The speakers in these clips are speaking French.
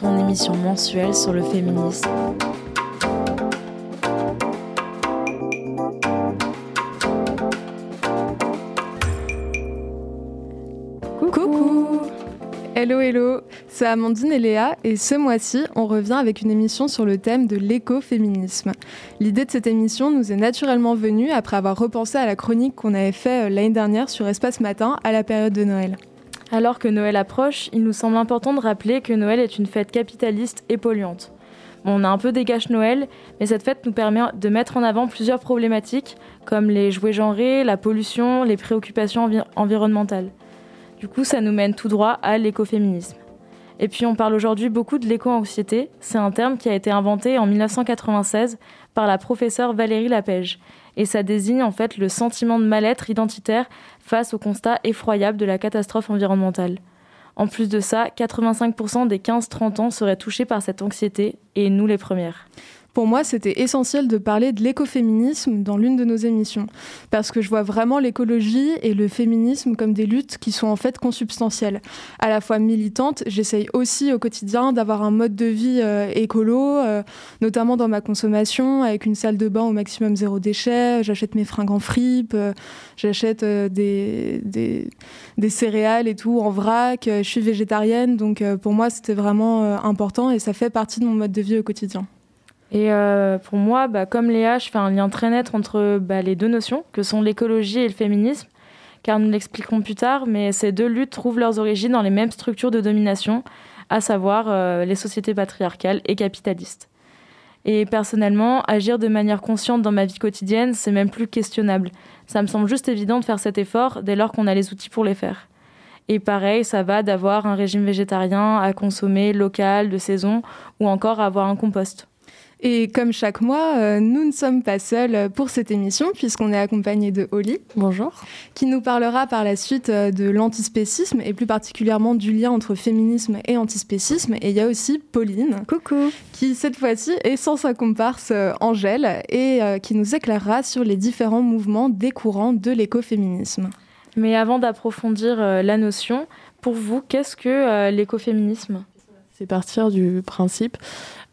ton émission mensuelle sur le féminisme. Coucou Hello hello, c'est Amandine et Léa et ce mois-ci, on revient avec une émission sur le thème de l'écoféminisme. L'idée de cette émission nous est naturellement venue après avoir repensé à la chronique qu'on avait fait euh, l'année dernière sur Espace Matin à la période de Noël. Alors que Noël approche, il nous semble important de rappeler que Noël est une fête capitaliste et polluante. on a un peu dégage Noël, mais cette fête nous permet de mettre en avant plusieurs problématiques comme les jouets genrés, la pollution, les préoccupations environnementales. Du coup, ça nous mène tout droit à l'écoféminisme. Et puis on parle aujourd'hui beaucoup de l'éco-anxiété. C'est un terme qui a été inventé en 1996 par la professeure Valérie Lapège. Et ça désigne en fait le sentiment de mal-être identitaire face au constat effroyable de la catastrophe environnementale. En plus de ça, 85% des 15-30 ans seraient touchés par cette anxiété, et nous les premières pour moi, c'était essentiel de parler de l'écoféminisme dans l'une de nos émissions, parce que je vois vraiment l'écologie et le féminisme comme des luttes qui sont en fait consubstantielles. À la fois militantes, j'essaye aussi au quotidien d'avoir un mode de vie euh, écolo, euh, notamment dans ma consommation, avec une salle de bain au maximum zéro déchet, j'achète mes fringues en fripe, euh, j'achète des, des, céréales et tout en vrac, je suis végétarienne, donc pour moi c'était vraiment important et ça fait partie de mon mode de vie au quotidien. Et euh, pour moi, bah, comme Léa, je fais un lien très net entre bah, les deux notions, que sont l'écologie et le féminisme, car nous l'expliquerons plus tard, mais ces deux luttes trouvent leurs origines dans les mêmes structures de domination, à savoir euh, les sociétés patriarcales et capitalistes. Et personnellement, agir de manière consciente dans ma vie quotidienne, c'est même plus questionnable. Ça me semble juste évident de faire cet effort dès lors qu'on a les outils pour les faire. Et pareil, ça va d'avoir un régime végétarien à consommer local, de saison, ou encore avoir un compost. Et comme chaque mois, euh, nous ne sommes pas seuls pour cette émission, puisqu'on est accompagné de Holly. Bonjour. Qui nous parlera par la suite euh, de l'antispécisme, et plus particulièrement du lien entre féminisme et antispécisme. Et il y a aussi Pauline. Coucou. Qui, cette fois-ci, est sans sa comparse euh, Angèle, et qui nous éclairera sur les différents mouvements décourants de l'écoféminisme. Mais avant d'approfondir la notion, pour vous, qu'est-ce que l'écoféminisme? C'est partir du principe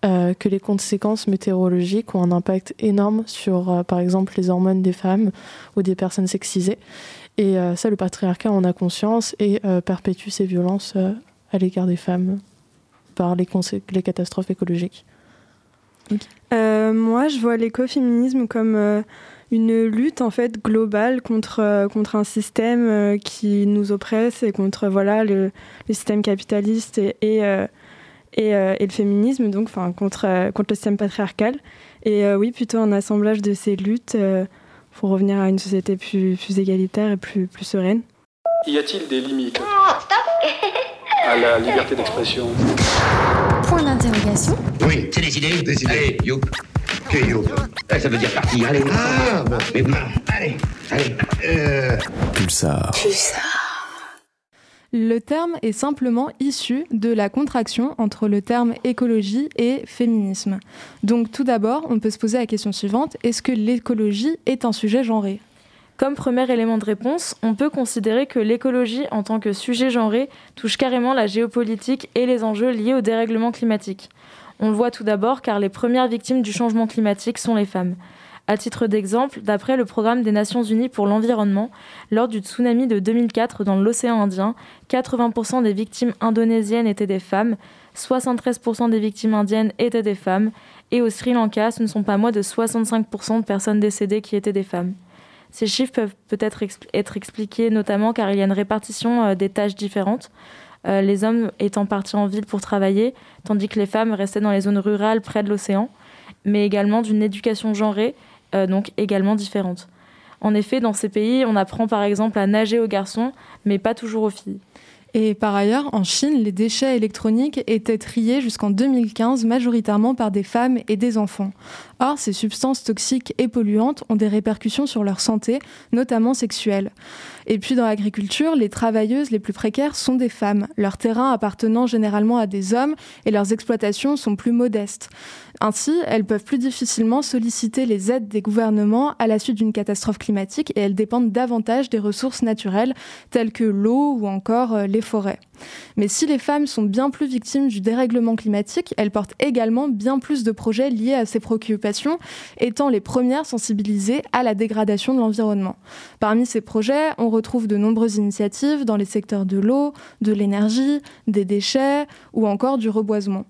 euh, que les conséquences météorologiques ont un impact énorme sur, euh, par exemple, les hormones des femmes ou des personnes sexisées. Et euh, ça, le patriarcat en a conscience et perpétue ces violences à l'égard des femmes par les, catastrophes écologiques. moi, je vois l'écoféminisme comme une lutte en fait globale contre, contre un système qui nous oppresse et contre voilà, le, le système capitaliste et euh, et, le féminisme, donc enfin, contre, euh, contre le système patriarcal. Et euh, oui, plutôt un assemblage de ces luttes pour revenir à une société plus, plus égalitaire et plus, plus sereine. Y a-t-il des limites à la liberté d'expression Point d'interrogation. Oui, c'est des idées, des idées. Allez, youp. Que youp Ça veut dire parti, allez. Ah, bon. Mais bon, allez, allez. Euh... Pulsar. Pulsar. Le terme est simplement issu de la contraction entre le terme écologie et féminisme. Donc tout d'abord, on peut se poser la question suivante, est-ce que l'écologie est un sujet genré? Comme premier élément de réponse, on peut considérer que l'écologie en tant que sujet genré touche carrément la géopolitique et les enjeux liés au dérèglement climatique. On le voit tout d'abord car les premières victimes du changement climatique sont les femmes. À titre d'exemple, d'après le programme des Nations Unies pour l'environnement, lors du tsunami de 2004 dans l'océan Indien, 80% des victimes indonésiennes étaient des femmes, 73% des victimes indiennes étaient des femmes, et au Sri Lanka, ce ne sont pas moins de 65% de personnes décédées qui étaient des femmes. Ces chiffres peuvent peut-être être expliqués notamment car il y a une répartition euh, des tâches différentes. Euh, les hommes étant partis en ville pour travailler, tandis que les femmes restaient dans les zones rurales près de l'océan, mais également d'une éducation genrée donc également différentes. En effet, dans ces pays, on apprend par exemple à nager aux garçons, mais pas toujours aux filles. Et par ailleurs, en Chine, les déchets électroniques étaient triés jusqu'en 2015 majoritairement par des femmes et des enfants. Or, ces substances toxiques et polluantes ont des répercussions sur leur santé, notamment sexuelle. Et puis dans l'agriculture, les travailleuses les plus précaires sont des femmes, leurs terrains appartenant généralement à des hommes et leurs exploitations sont plus modestes. Ainsi, elles peuvent plus difficilement solliciter les aides des gouvernements à la suite d'une catastrophe climatique et elles dépendent davantage des ressources naturelles telles que l'eau ou encore euh, les forêts. Mais si les femmes sont bien plus victimes du dérèglement climatique, elles portent également bien plus de projets liés à ces préoccupations, étant les premières sensibilisées à la dégradation de l'environnement. Parmi ces projets, on retrouve de nombreuses initiatives dans les secteurs de l'eau, de l'énergie, des déchets ou encore du reboisement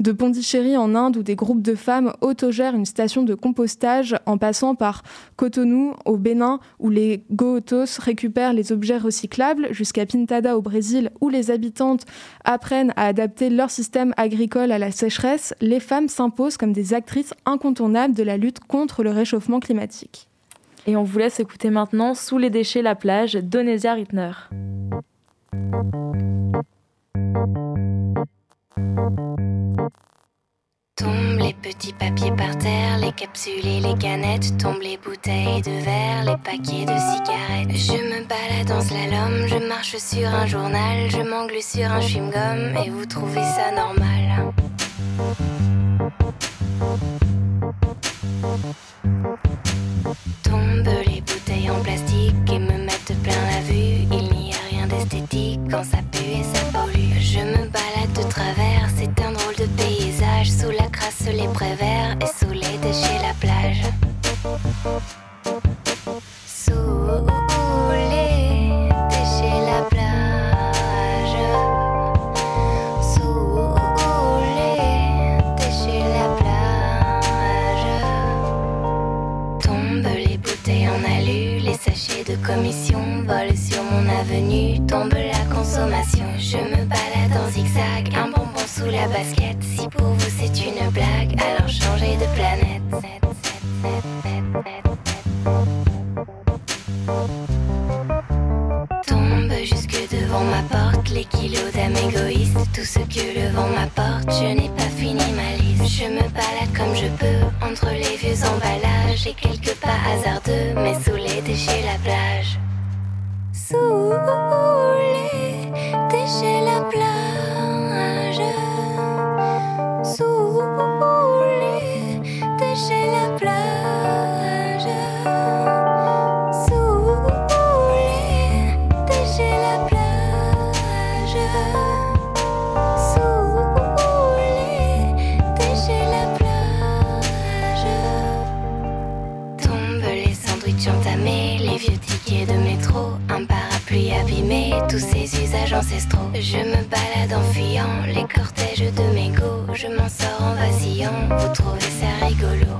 de Pondichéry en Inde où des groupes de femmes autogèrent une station de compostage en passant par Cotonou au Bénin où les Gootos récupèrent les objets recyclables jusqu'à Pintada au Brésil où les habitantes apprennent à adapter leur système agricole à la sécheresse, les femmes s'imposent comme des actrices incontournables de la lutte contre le réchauffement climatique. Et on vous laisse écouter maintenant Sous les déchets la plage d'Onesia Rittner. Tombent les petits papiers par terre, les capsules et les canettes, tombent les bouteilles de verre, les paquets de cigarettes. Je me balade en slalom, je marche sur un journal, je m'angle sur un chewing-gum et vous trouvez ça normal. Tombent les bouteilles en plastique et me mettent plein la vue. D'esthétique quand ça pue et ça pollue. Je me balade de travers, c'est un drôle de paysage. Sous la crasse, les préverts et sous les déchets, la plage. Sous les déchets, la plage. Sous les déchets, la plage. Tombent les bouteilles en alu, les sachets de commission Tombe la consommation, je me balade en zigzag, un bonbon sous la basket. Si pour vous c'est une blague, alors changez de planète. Tombe jusque devant ma porte les kilos d'âme égoïste, tout ce que le vent m'apporte. Je n'ai pas fini ma liste, je me balade comme je peux entre les vieux emballages et quelques pas hasardeux, mais sous les déchets la plage. Sous les Je me balade en fuyant les cortèges de mégots, je m'en sors en vacillant, vous trouvez ça rigolo.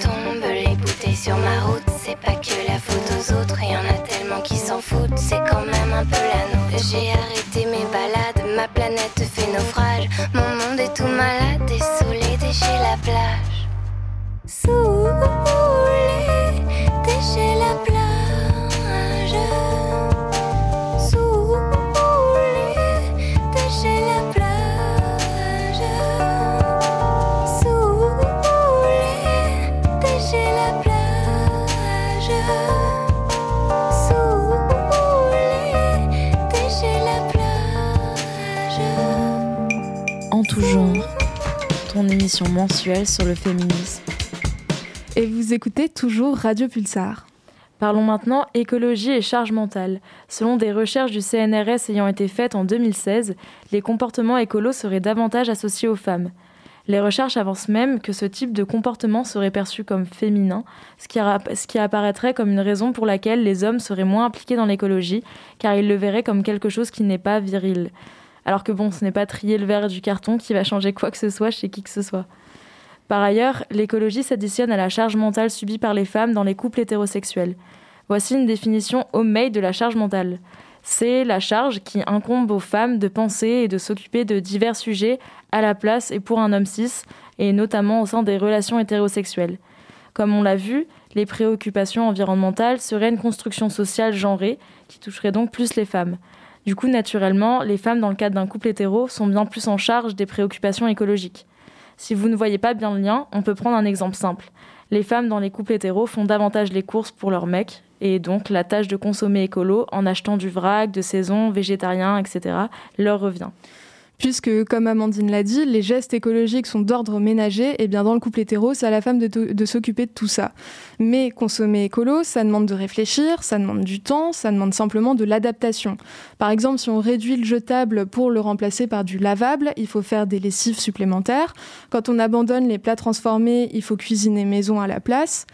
Tombent les bouteilles sur ma route, c'est pas que la faute aux autres, y en a tellement qui s'en foutent, c'est quand même un peu la nôtre. J'ai arrêté mes balades, ma planète fait naufrage, mon monde est tout malade. Et sous les déchets la émission mensuelle sur le féminisme. Et vous écoutez toujours Radio Pulsar. Parlons maintenant écologie et charge mentale. Selon des recherches du CNRS ayant été faites en 2016, les comportements écolos seraient davantage associés aux femmes. Les recherches avancent même que ce type de comportement serait perçu comme féminin, ce qui, ce qui apparaîtrait comme une raison pour laquelle les hommes seraient moins impliqués dans l'écologie, car ils le verraient comme quelque chose qui n'est pas viril. Alors que bon, ce n'est pas trier le verre du carton qui va changer quoi que ce soit chez qui que ce soit. Par ailleurs, l'écologie s'additionne à la charge mentale subie par les femmes dans les couples hétérosexuels. Voici une définition homemade de la charge mentale. C'est la charge qui incombe aux femmes de penser et de s'occuper de divers sujets à la place et pour un homme cis, et notamment au sein des relations hétérosexuelles. Comme on l'a vu, les préoccupations environnementales seraient une construction sociale genrée qui toucherait donc plus les femmes. Du coup, naturellement, les femmes dans le cadre d'un couple hétéro sont bien plus en charge des préoccupations écologiques. Si vous ne voyez pas bien le lien, on peut prendre un exemple simple. Les femmes dans les couples hétéros font davantage les courses pour leurs mecs, et donc la tâche de consommer écolo en achetant du vrac, de saison, végétarien, etc., leur revient puisque, comme Amandine l'a dit, les gestes écologiques sont d'ordre ménager, et bien dans le couple hétéro, c'est à la femme de, s'occuper de tout ça. Mais consommer écolo, ça demande de réfléchir, ça demande du temps, ça demande simplement de l'adaptation. Par exemple, si on réduit le jetable pour le remplacer par du lavable, il faut faire des lessives supplémentaires. Quand on abandonne les plats transformés, il faut cuisiner maison à la place.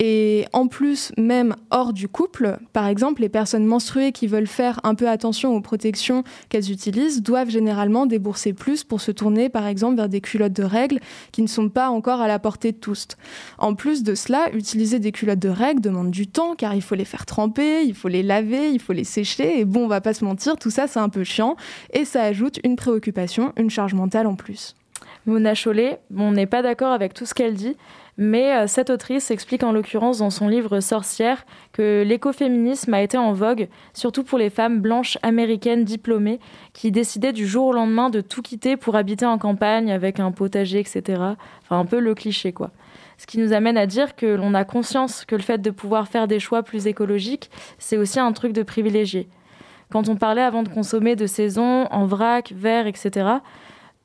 Et en plus, même hors du couple, par exemple, les personnes menstruées qui veulent faire un peu attention aux protections qu'elles utilisent doivent généralement débourser plus pour se tourner par exemple vers des culottes de règles qui ne sont pas encore à la portée de tous. En plus de cela, utiliser des culottes de règles demande du temps car il faut les faire tremper, il faut les laver, il faut les sécher et bon, on va pas se mentir, tout ça c'est un peu chiant et ça ajoute une préoccupation, une charge mentale en plus. Mona Chollet, on n'est pas d'accord avec tout ce qu'elle dit, mais euh, cette autrice explique en l'occurrence dans son livre Sorcière que l'écoféminisme a été en vogue, surtout pour les femmes blanches américaines diplômées qui décidaient du jour au lendemain de tout quitter pour habiter en campagne avec un potager, etc. Enfin, un peu le cliché, quoi. Ce qui nous amène à dire que l'on a conscience que le fait de pouvoir faire des choix plus écologiques, c'est aussi un truc de privilégié. Quand on parlait avant de consommer de saison, en vrac, verre, etc.,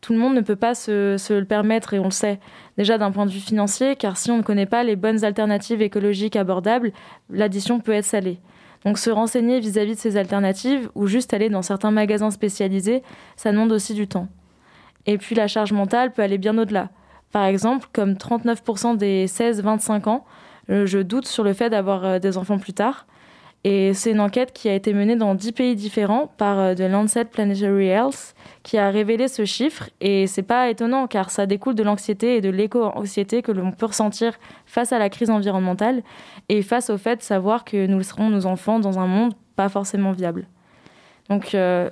tout le monde ne peut pas se, le permettre et on le sait. Déjà d'un point de vue financier, car si on ne connaît pas les bonnes alternatives écologiques abordables, l'addition peut être salée. Donc se renseigner vis-à-vis de ces alternatives ou juste aller dans certains magasins spécialisés, ça demande aussi du temps. Et puis la charge mentale peut aller bien au-delà. Par exemple, comme 39% des 16-25 ans, euh, je doute sur le fait d'avoir euh, des enfants plus tard. Et c'est une enquête qui a été menée dans 10 pays différents par The euh, Lancet Planetary Health qui a révélé ce chiffre. Et c'est pas étonnant car ça découle de l'anxiété et de l'éco-anxiété que l'on peut ressentir face à la crise environnementale et face au fait de savoir que nous serons nos enfants dans un monde pas forcément viable. Donc, euh,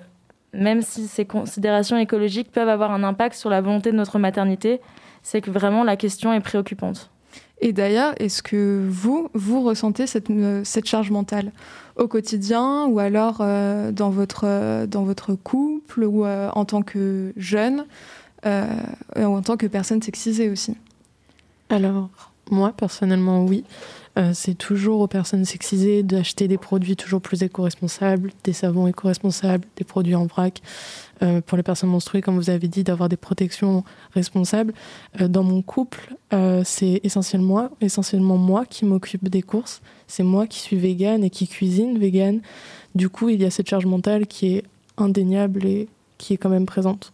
même si ces considérations écologiques peuvent avoir un impact sur la volonté de notre maternité, c'est que vraiment la question est préoccupante. Et d'ailleurs, est-ce que vous, vous ressentez cette, euh, cette charge mentale au quotidien ou alors euh, dans, votre, euh, dans votre couple ou en tant que jeune ou en tant que personne sexisée aussi? Alors, moi, personnellement, oui. C'est toujours aux personnes sexisées d'acheter des produits toujours plus éco-responsables, des savons éco-responsables, des produits en vrac. Euh, pour les personnes menstruées, comme vous avez dit, d'avoir des protections responsables. Euh, dans mon couple, c'est essentiellement, essentiellement moi qui m'occupe des courses. C'est moi qui suis végane et qui cuisine végane. Du coup, il y a cette charge mentale qui est indéniable et qui est quand même présente.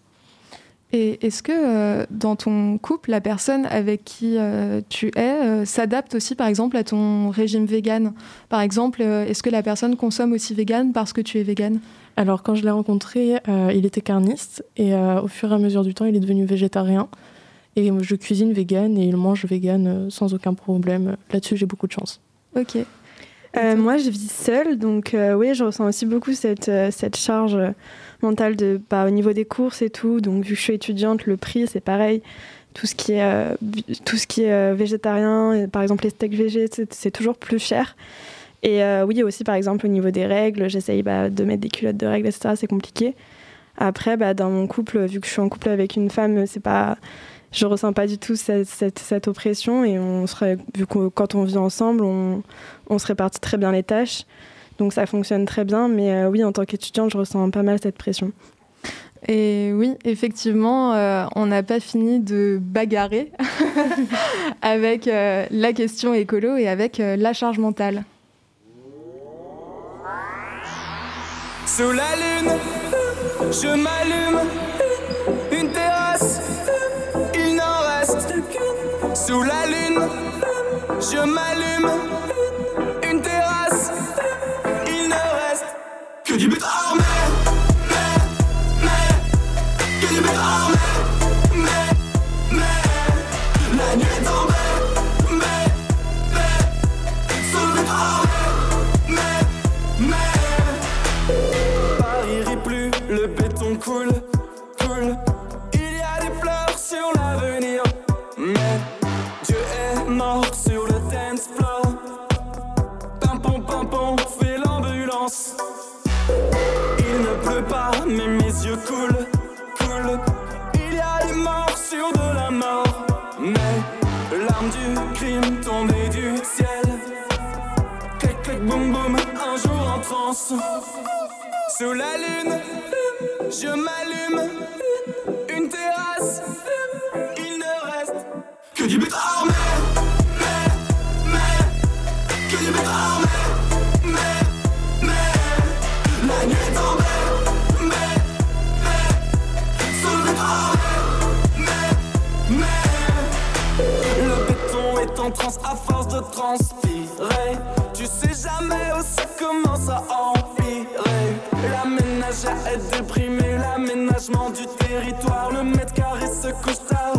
Et est-ce que euh, dans ton couple, la personne avec qui euh, tu es euh, s'adapte aussi, par exemple, à ton régime vegan? Par exemple, est-ce que la personne consomme aussi vegan parce que tu es vegan? Alors, quand je l'ai rencontré, il était carniste et au fur et à mesure du temps, il est devenu végétarien. Et je cuisine vegan et il mange vegan sans aucun problème. Là-dessus, j'ai beaucoup de chance. Ok. moi, je vis seule, donc oui, je ressens aussi beaucoup cette, cette charge mentale de, bah, au niveau des courses et tout. Donc, vu que je suis étudiante, le prix, c'est pareil. Tout ce qui est, euh, tout ce qui est euh, végétarien, par exemple les steaks végé, c'est toujours plus cher. Et euh, oui, aussi, par exemple, au niveau des règles, j'essaye bah, de mettre des culottes de règles, etc. C'est compliqué. Après, bah, dans mon couple, vu que je suis en couple avec une femme, c'est pas je ressens pas du tout cette, cette, oppression et on serait vu que quand on vit ensemble on, on se répartit très bien les tâches donc ça fonctionne très bien, mais euh, oui, en tant qu'étudiante, je ressens pas mal cette pression. Et oui, effectivement, euh, on n'a pas fini de bagarrer avec euh, la question écolo et avec la charge mentale. Sous la lune, je m'allume, une terrasse, il n'en reste qu'une. Sous la lune, je m'allume. Que du but armé, mais, mais, mais, mais, mais, mais, sous le mais, mais. Rit plus, le béton coule, coule. Il y a des fleurs sur l'avenir, mais Dieu est mort sur le dance floor. Pimpon, pimpon, fait l'ambulance pleut pas, mais mes yeux coulent, coulent. Il y a des morts sur de la mort, mais l'arme du crime tombée du ciel. Clic, clic, boum, boum, un jour en transe. Sous la lune, je m'allume. Une terrasse, il ne reste que du but armé. À force de transpirer. Tu sais jamais où ça commence à empirer. L'aménageur est déprimé, l'aménagement du territoire. Le mètre carré se couche tard.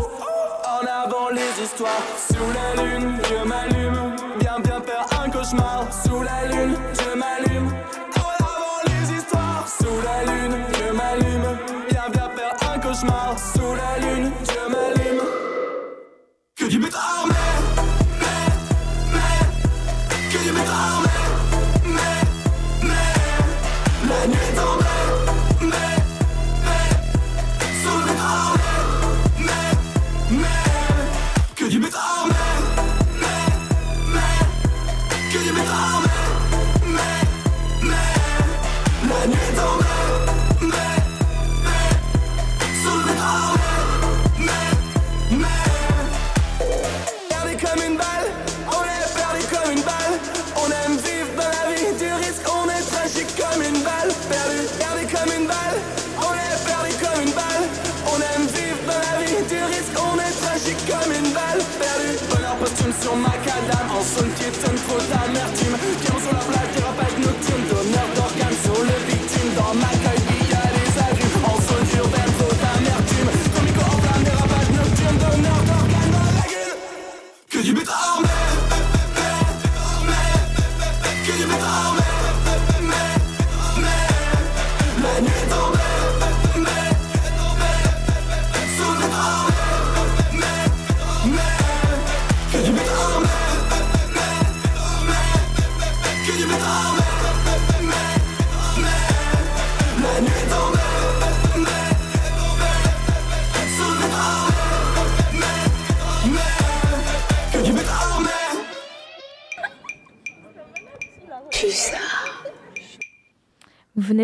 En avant les histoires. Sous la lune, je m'allume. Bien, bien faire un cauchemar. Sous la lune, je m'allume. En avant les histoires. Sous la lune, je m'allume. Bien, bien faire un cauchemar. Sous la lune, je m'allume. Que du cadavre, en piétonne, trop d'amertume.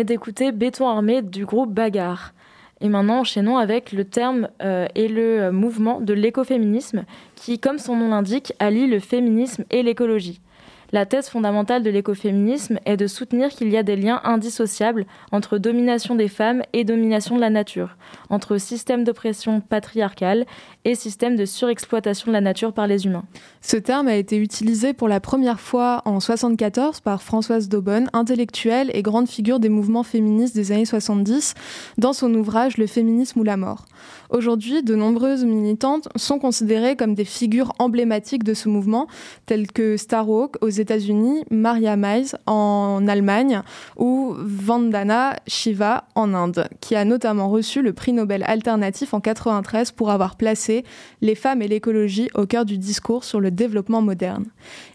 D'écouter Béton armé du groupe Bagarre. Et maintenant, enchaînons avec le terme euh, et le mouvement de l'écoféminisme qui, comme son nom l'indique, allie le féminisme et l'écologie. La thèse fondamentale de l'écoféminisme est de soutenir qu'il y a des liens indissociables entre domination des femmes et domination de la nature, entre système d'oppression patriarcale et système de surexploitation de la nature par les humains. Ce terme a été utilisé pour la première fois en 1974 par Françoise Daubonne, intellectuelle et grande figure des mouvements féministes des années 70, dans son ouvrage Le féminisme ou la mort. Aujourd'hui, de nombreuses militantes sont considérées comme des figures emblématiques de ce mouvement, telles que Starhawk aux États-Unis, Maria Miles en Allemagne ou Vandana Shiva en Inde, qui a notamment reçu le prix Nobel alternatif en 93 pour avoir placé les femmes et l'écologie au cœur du discours sur le développement moderne.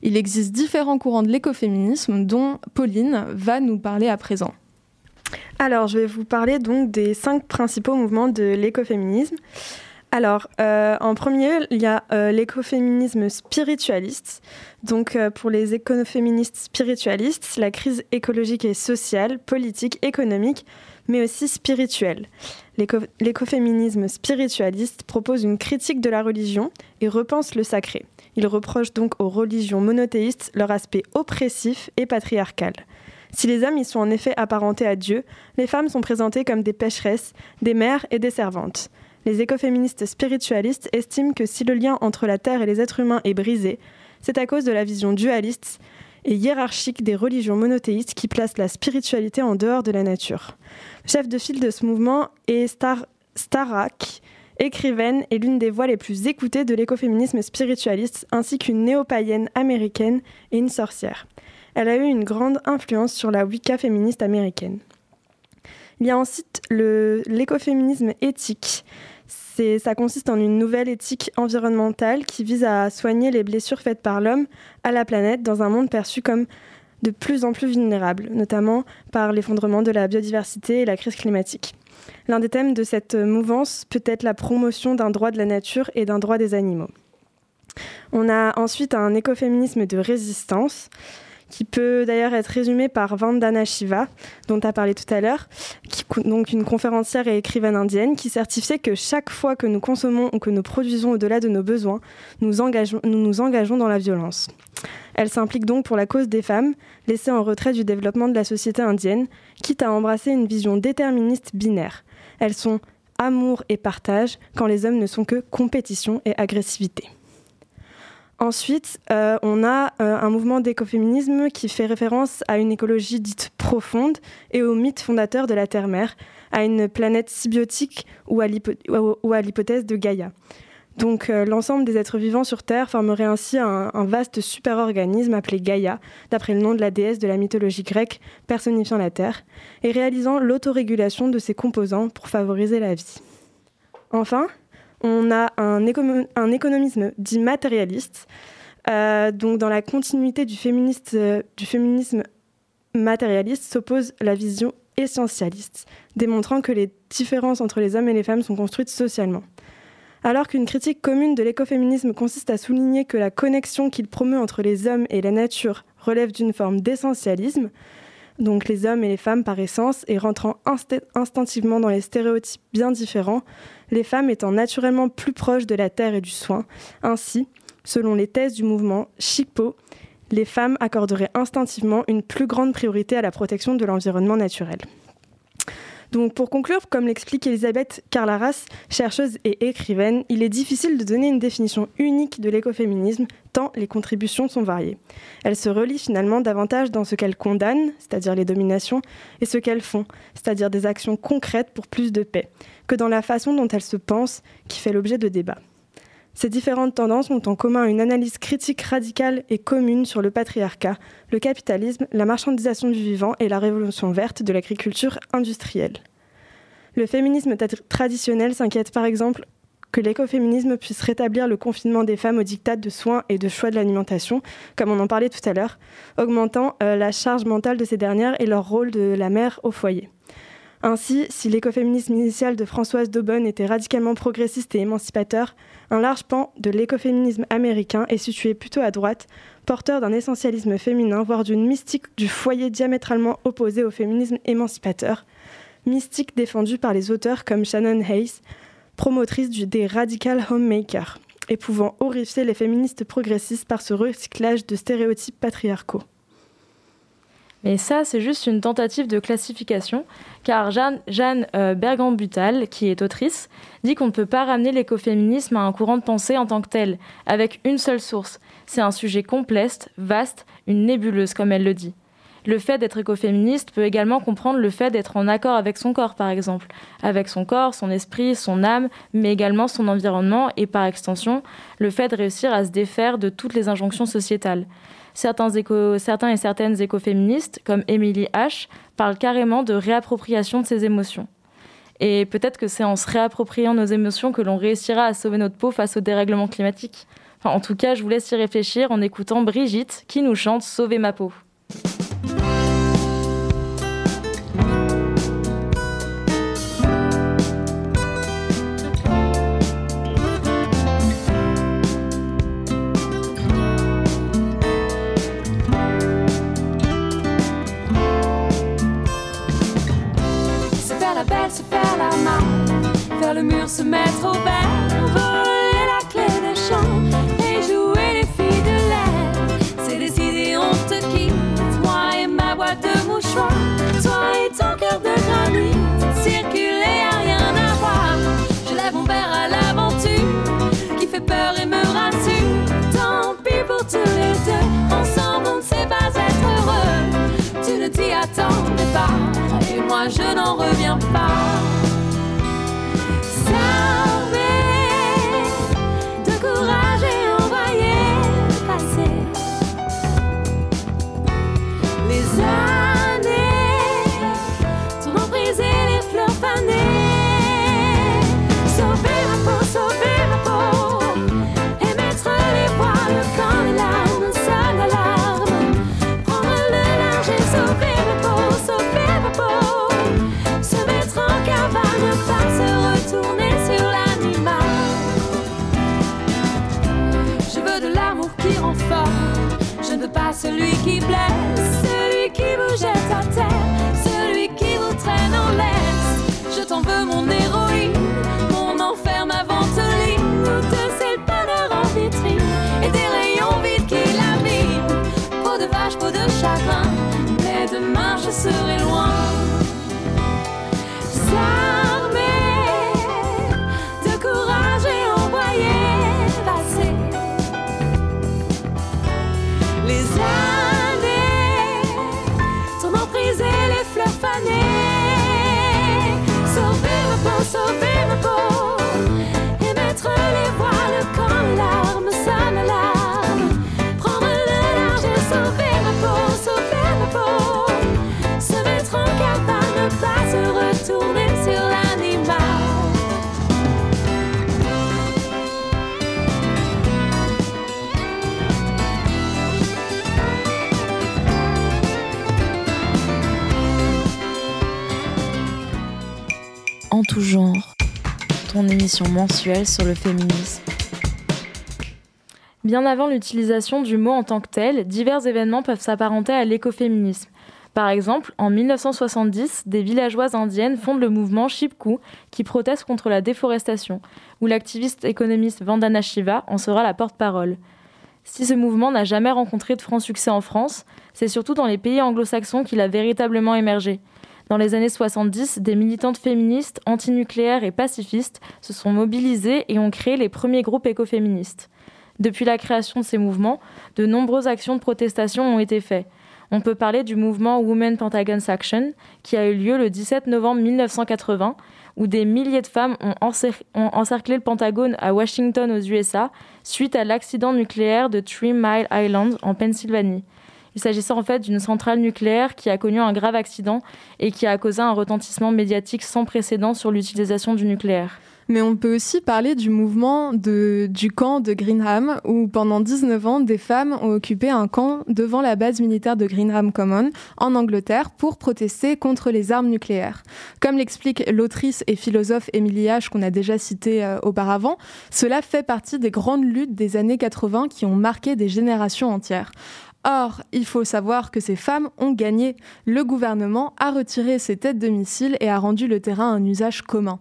Il existe différents courants de l'écoféminisme dont Pauline va nous parler à présent. Alors, je vais vous parler donc des cinq principaux mouvements de l'écoféminisme. Alors, euh, en premier, il y a euh, l'écoféminisme spiritualiste. Donc, euh, pour les écoféministes spiritualistes, la crise écologique est sociale, politique, économique, mais aussi spirituelle. L'éco- L'écoféminisme spiritualiste propose une critique de la religion et repense le sacré. Il reproche donc aux religions monothéistes leur aspect oppressif et patriarcal. Si les hommes y sont en effet apparentés à Dieu, les femmes sont présentées comme des pécheresses, des mères et des servantes. Les écoféministes spiritualistes estiment que si le lien entre la Terre et les êtres humains est brisé, c'est à cause de la vision dualiste et hiérarchique des religions monothéistes qui placent la spiritualité en dehors de la nature. Chef de file de ce mouvement est Star Starak, écrivaine et l'une des voix les plus écoutées de l'écoféminisme spiritualiste, ainsi qu'une néo-païenne américaine et une sorcière. Elle a eu une grande influence sur la Wicca féministe américaine. Il y a ensuite l'écoféminisme éthique. Ça consiste en une nouvelle éthique environnementale qui vise à soigner les blessures faites par l'homme à la planète dans un monde perçu comme de plus en plus vulnérable, notamment par l'effondrement de la biodiversité et la crise climatique. L'un des thèmes de cette mouvance peut être la promotion d'un droit de la nature et d'un droit des animaux. On a ensuite un écoféminisme de résistance qui peut d'ailleurs être résumée par Vandana Shiva, dont tu as parlé tout à l'heure, donc une conférencière et écrivaine indienne qui certifiait que chaque fois que nous consommons ou que nous produisons au-delà de nos besoins, nous, nous nous engageons dans la violence. Elle s'implique donc pour la cause des femmes, laissées en retrait du développement de la société indienne, quitte à embrasser une vision déterministe binaire. Elles sont amour et partage quand les hommes ne sont que compétition et agressivité. Ensuite, euh, on a euh, un mouvement d'écoféminisme qui fait référence à une écologie dite profonde et au mythe fondateur de la Terre-Mère, à une planète symbiotique ou à l'hypothèse de Gaïa. Donc euh, l'ensemble des êtres vivants sur Terre formerait ainsi un, un vaste super-organisme appelé Gaïa, d'après le nom de la déesse de la mythologie grecque personnifiant la Terre, et réalisant l'autorégulation de ses composants pour favoriser la vie. Enfin, on a un, économisme dit matérialiste, euh, donc dans la continuité euh, du féminisme matérialiste s'oppose la vision essentialiste, démontrant que les différences entre les hommes et les femmes sont construites socialement. Alors qu'une critique commune de l'écoféminisme consiste à souligner que la connexion qu'il promeut entre les hommes et la nature relève d'une forme d'essentialisme, donc les hommes et les femmes par essence, et rentrant instinctivement dans les stéréotypes bien différents, les femmes étant naturellement plus proches de la terre et du soin. Ainsi, selon les thèses du mouvement Chipo, les femmes accorderaient instinctivement une plus grande priorité à la protection de l'environnement naturel. Donc pour conclure, comme l'explique Elisabeth Carlaras, chercheuse et écrivaine, il est difficile de donner une définition unique de l'écoféminisme, tant les contributions sont variées. Elles se relient finalement davantage dans ce qu'elles condamnent, c'est-à-dire les dominations, et ce qu'elles font, c'est-à-dire des actions concrètes pour plus de paix, que dans la façon dont elles se pensent, qui fait l'objet de débats. Ces différentes tendances ont en commun une analyse critique radicale et commune sur le patriarcat, le capitalisme, la marchandisation du vivant et la révolution verte de l'agriculture industrielle. Le féminisme traditionnel s'inquiète par exemple que l'écoféminisme puisse rétablir le confinement des femmes au diktat de soins et de choix de l'alimentation, comme on en parlait tout à l'heure, augmentant euh, la charge mentale de ces dernières et leur rôle de la mère au foyer. Ainsi, si l'écoféminisme initial de Françoise Daubonne était radicalement progressiste et émancipateur, un large pan de l'écoféminisme américain est situé plutôt à droite, porteur d'un essentialisme féminin, voire d'une mystique du foyer diamétralement opposée au féminisme émancipateur, mystique défendue par les auteurs comme Shannon Hayes, promotrice du, des radical homemakers, et pouvant horrifier les féministes progressistes par ce recyclage de stéréotypes patriarcaux. Mais ça, c'est juste une tentative de classification, car Jeanne, Jeanne euh, Bergand-Butal, qui est autrice, dit qu'on ne peut pas ramener l'écoféminisme à un courant de pensée en tant que tel, avec une seule source. C'est un sujet complexe, vaste, une nébuleuse, comme elle le dit. Le fait d'être écoféministe peut également comprendre le fait d'être en accord avec son corps, par exemple, avec son corps, son esprit, son âme, mais également son environnement et par extension, le fait de réussir à se défaire de toutes les injonctions sociétales. Certains, et certaines écoféministes, comme Emily H., parlent carrément de réappropriation de ses émotions. Et peut-être que c'est en se réappropriant nos émotions que l'on réussira à sauver notre peau face au dérèglement climatique. en tout cas, je vous laisse y réfléchir en écoutant Brigitte qui nous chante Sauver ma peau. Le mur se mettre au vert, voler la clé des champs et jouer les filles de l'air. C'est décidé, on te quitte, moi et ma boîte de mouchoirs, toi et ton cœur de granit. Circuler a rien à voir, je lève mon verre à l'aventure qui fait peur et me rassure. Tant pis pour tous les deux, ensemble on ne sait pas être heureux. Tu ne t'y attendais pas et moi je n'en reviens pas. Celui qui blesse, celui qui vous jette à terre, celui qui vous traîne en laisse. Je t'en veux mon héroïne, mon enfer, ma ventoline, de c'est le bonheur en vitrine et des rayons vides qui laminent. Peau de vache, peau de chagrin, mais demain je serai loin. Mensuelle sur le féminisme. Bien avant l'utilisation du mot en tant que tel, divers événements peuvent s'apparenter à l'écoféminisme. Par exemple, en 1970, des villageoises indiennes fondent le mouvement Chipkou qui proteste contre la déforestation, où l'activiste économiste Vandana Shiva en sera la porte-parole. Si ce mouvement n'a jamais rencontré de franc succès en France, c'est surtout dans les pays anglo-saxons qu'il a véritablement émergé. Dans les années 70, des militantes féministes, antinucléaires et pacifistes se sont mobilisées et ont créé les premiers groupes écoféministes. Depuis la création de ces mouvements, de nombreuses actions de protestation ont été faites. On peut parler du mouvement Women Pentagons Action, qui a eu lieu le 17 novembre 1980, où des milliers de femmes ont, encer- ont encerclé le Pentagone à Washington aux USA suite à l'accident nucléaire de Three Mile Island en Pennsylvanie. Il s'agissait en fait d'une centrale nucléaire qui a connu un grave accident et qui a causé un retentissement médiatique sans précédent sur l'utilisation du nucléaire. Mais on peut aussi parler du mouvement de, du camp de Greenham, où pendant 19 ans, des femmes ont occupé un camp devant la base militaire de Greenham Common, en Angleterre, pour protester contre les armes nucléaires. Comme l'explique l'autrice et philosophe Émilie H, qu'on a déjà citée euh, auparavant, cela fait partie des grandes luttes des années 80 qui ont marqué des générations entières. Or, il faut savoir que ces femmes ont gagné. Le gouvernement a retiré ces têtes de missiles et a rendu le terrain un usage commun.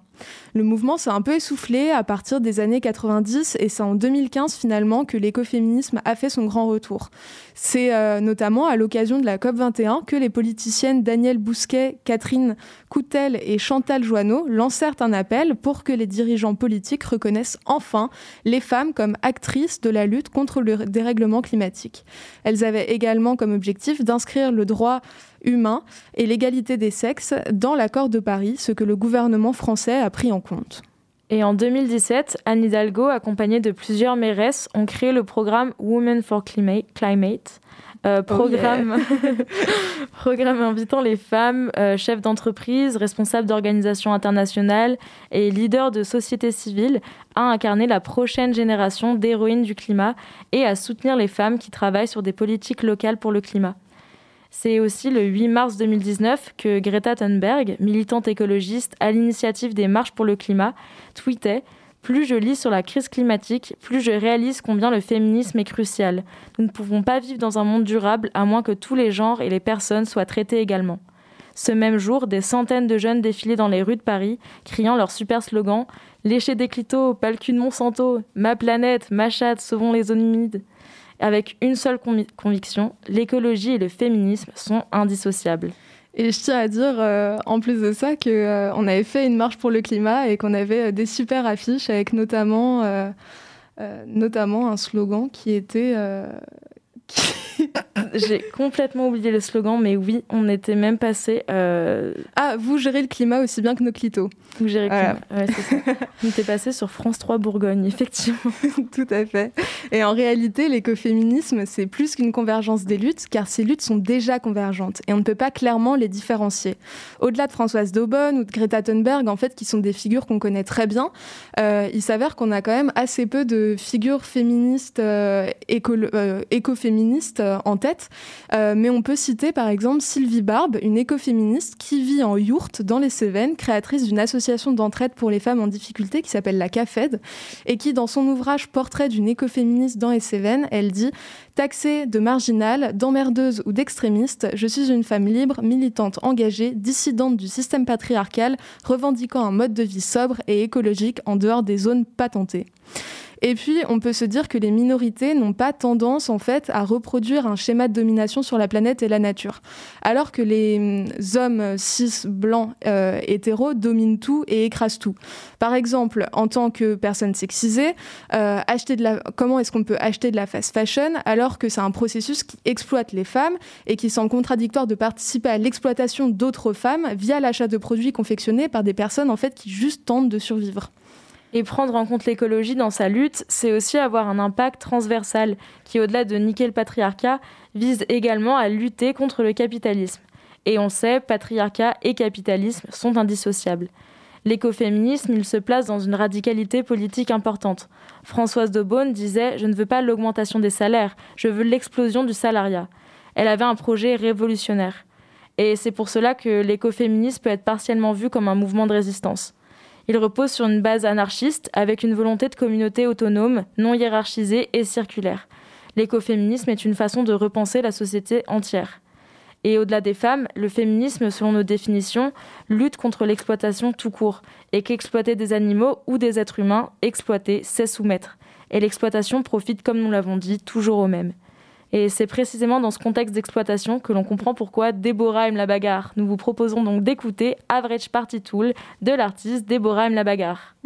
Le mouvement s'est un peu essoufflé à partir des années 90 et c'est en 2015 finalement que l'écoféminisme a fait son grand retour. C'est euh, notamment à l'occasion de la COP21 que les politiciennes Danielle Bousquet, Catherine Coutel et Chantal Joanneau lancèrent un appel pour que les dirigeants politiques reconnaissent enfin les femmes comme actrices de la lutte contre le dérèglement climatique. Elles avaient également comme objectif d'inscrire le droit humain et l'égalité des sexes dans l'accord de Paris, ce que le gouvernement français a pris en compte. Et en 2017, Anne Hidalgo, accompagnée de plusieurs mairesses, ont créé le programme Women for Climate, euh, programme, programme invitant les femmes, euh, chefs d'entreprise, responsables d'organisations internationales et leaders de sociétés civiles à incarner la prochaine génération d'héroïnes du climat et à soutenir les femmes qui travaillent sur des politiques locales pour le climat. C'est aussi le 8 mars 2019 que Greta Thunberg, militante écologiste à l'initiative des marches pour le climat, tweetait Plus je lis sur la crise climatique, plus je réalise combien le féminisme est crucial. Nous ne pouvons pas vivre dans un monde durable à moins que tous les genres et les personnes soient traités également. Ce même jour, des centaines de jeunes défilaient dans les rues de Paris, criant leur super slogan Lécher des clitos, pas le cul de Monsanto, ma planète, ma chatte, sauvons les zones humides avec une seule convi- conviction, l'écologie et le féminisme sont indissociables. Et je tiens à dire, euh, en plus de ça, qu'on euh, avait fait une marche pour le climat et qu'on avait euh, des super affiches avec notamment, notamment un slogan qui était... J'ai complètement oublié le slogan, mais oui, on était même passé. Euh, ah, vous gérez le climat aussi bien que nos clitos. où j'ai Voilà. ouais, c'est ça. On était passé sur France 3 Bourgogne, effectivement. Tout à fait. Et en réalité, l'écoféminisme, c'est plus qu'une convergence des luttes, car ces luttes sont déjà convergentes et on ne peut pas clairement les différencier. Au-delà de Françoise Daubonne ou de Greta Thunberg, en fait, qui sont des figures qu'on connaît très bien, euh, il s'avère qu'on a quand même assez peu de figures féministes, euh, écoféministes en tête. Euh, mais on peut citer par exemple Sylvie Barbe, une écoféministe qui vit en yourte dans les Cévennes, créatrice d'une association d'entraide pour les femmes en difficulté qui s'appelle la CAFED, et qui dans son ouvrage Portrait d'une écoféministe dans les Cévennes, elle dit Taxée de marginale, d'emmerdeuse ou d'extrémiste, je suis une femme libre, militante, engagée, dissidente du système patriarcal, revendiquant un mode de vie sobre et écologique en dehors des zones patentées. Et puis, on peut se dire que les minorités n'ont pas tendance, en fait, à reproduire un schéma de domination sur la planète et la nature. Alors que les hum, hommes cis, blancs, euh, hétéros dominent tout et écrasent tout. Par exemple, en tant que personne sexisée, euh, acheter de la... comment est-ce qu'on peut acheter de la fast fashion alors que c'est un processus qui exploite les femmes et qui semble contradictoire de participer à l'exploitation d'autres femmes via l'achat de produits confectionnés par des personnes, en fait, qui juste tentent de survivre? Et prendre en compte l'écologie dans sa lutte, c'est aussi avoir un impact transversal qui, au-delà de niquer le patriarcat, vise également à lutter contre le capitalisme. Et on sait, patriarcat et capitalisme sont indissociables. L'écoféminisme, il se place dans une radicalité politique importante. Françoise de Beaune disait Je ne veux pas l'augmentation des salaires, je veux l'explosion du salariat. Elle avait un projet révolutionnaire. Et c'est pour cela que l'écoféminisme peut être partiellement vu comme un mouvement de résistance. Il repose sur une base anarchiste avec une volonté de communauté autonome, non hiérarchisée et circulaire. L'écoféminisme est une façon de repenser la société entière. Et au-delà des femmes, le féminisme, selon nos définitions, lutte contre l'exploitation tout court, et qu'exploiter des animaux ou des êtres humains, exploiter, c'est soumettre. Et l'exploitation profite, comme nous l'avons dit, toujours aux mêmes. Et c'est précisément dans ce contexte d'exploitation que l'on comprend pourquoi Déborah aime la bagarre. Nous vous proposons donc d'écouter Average Party Tool de l'artiste Déborah aime la bagarre.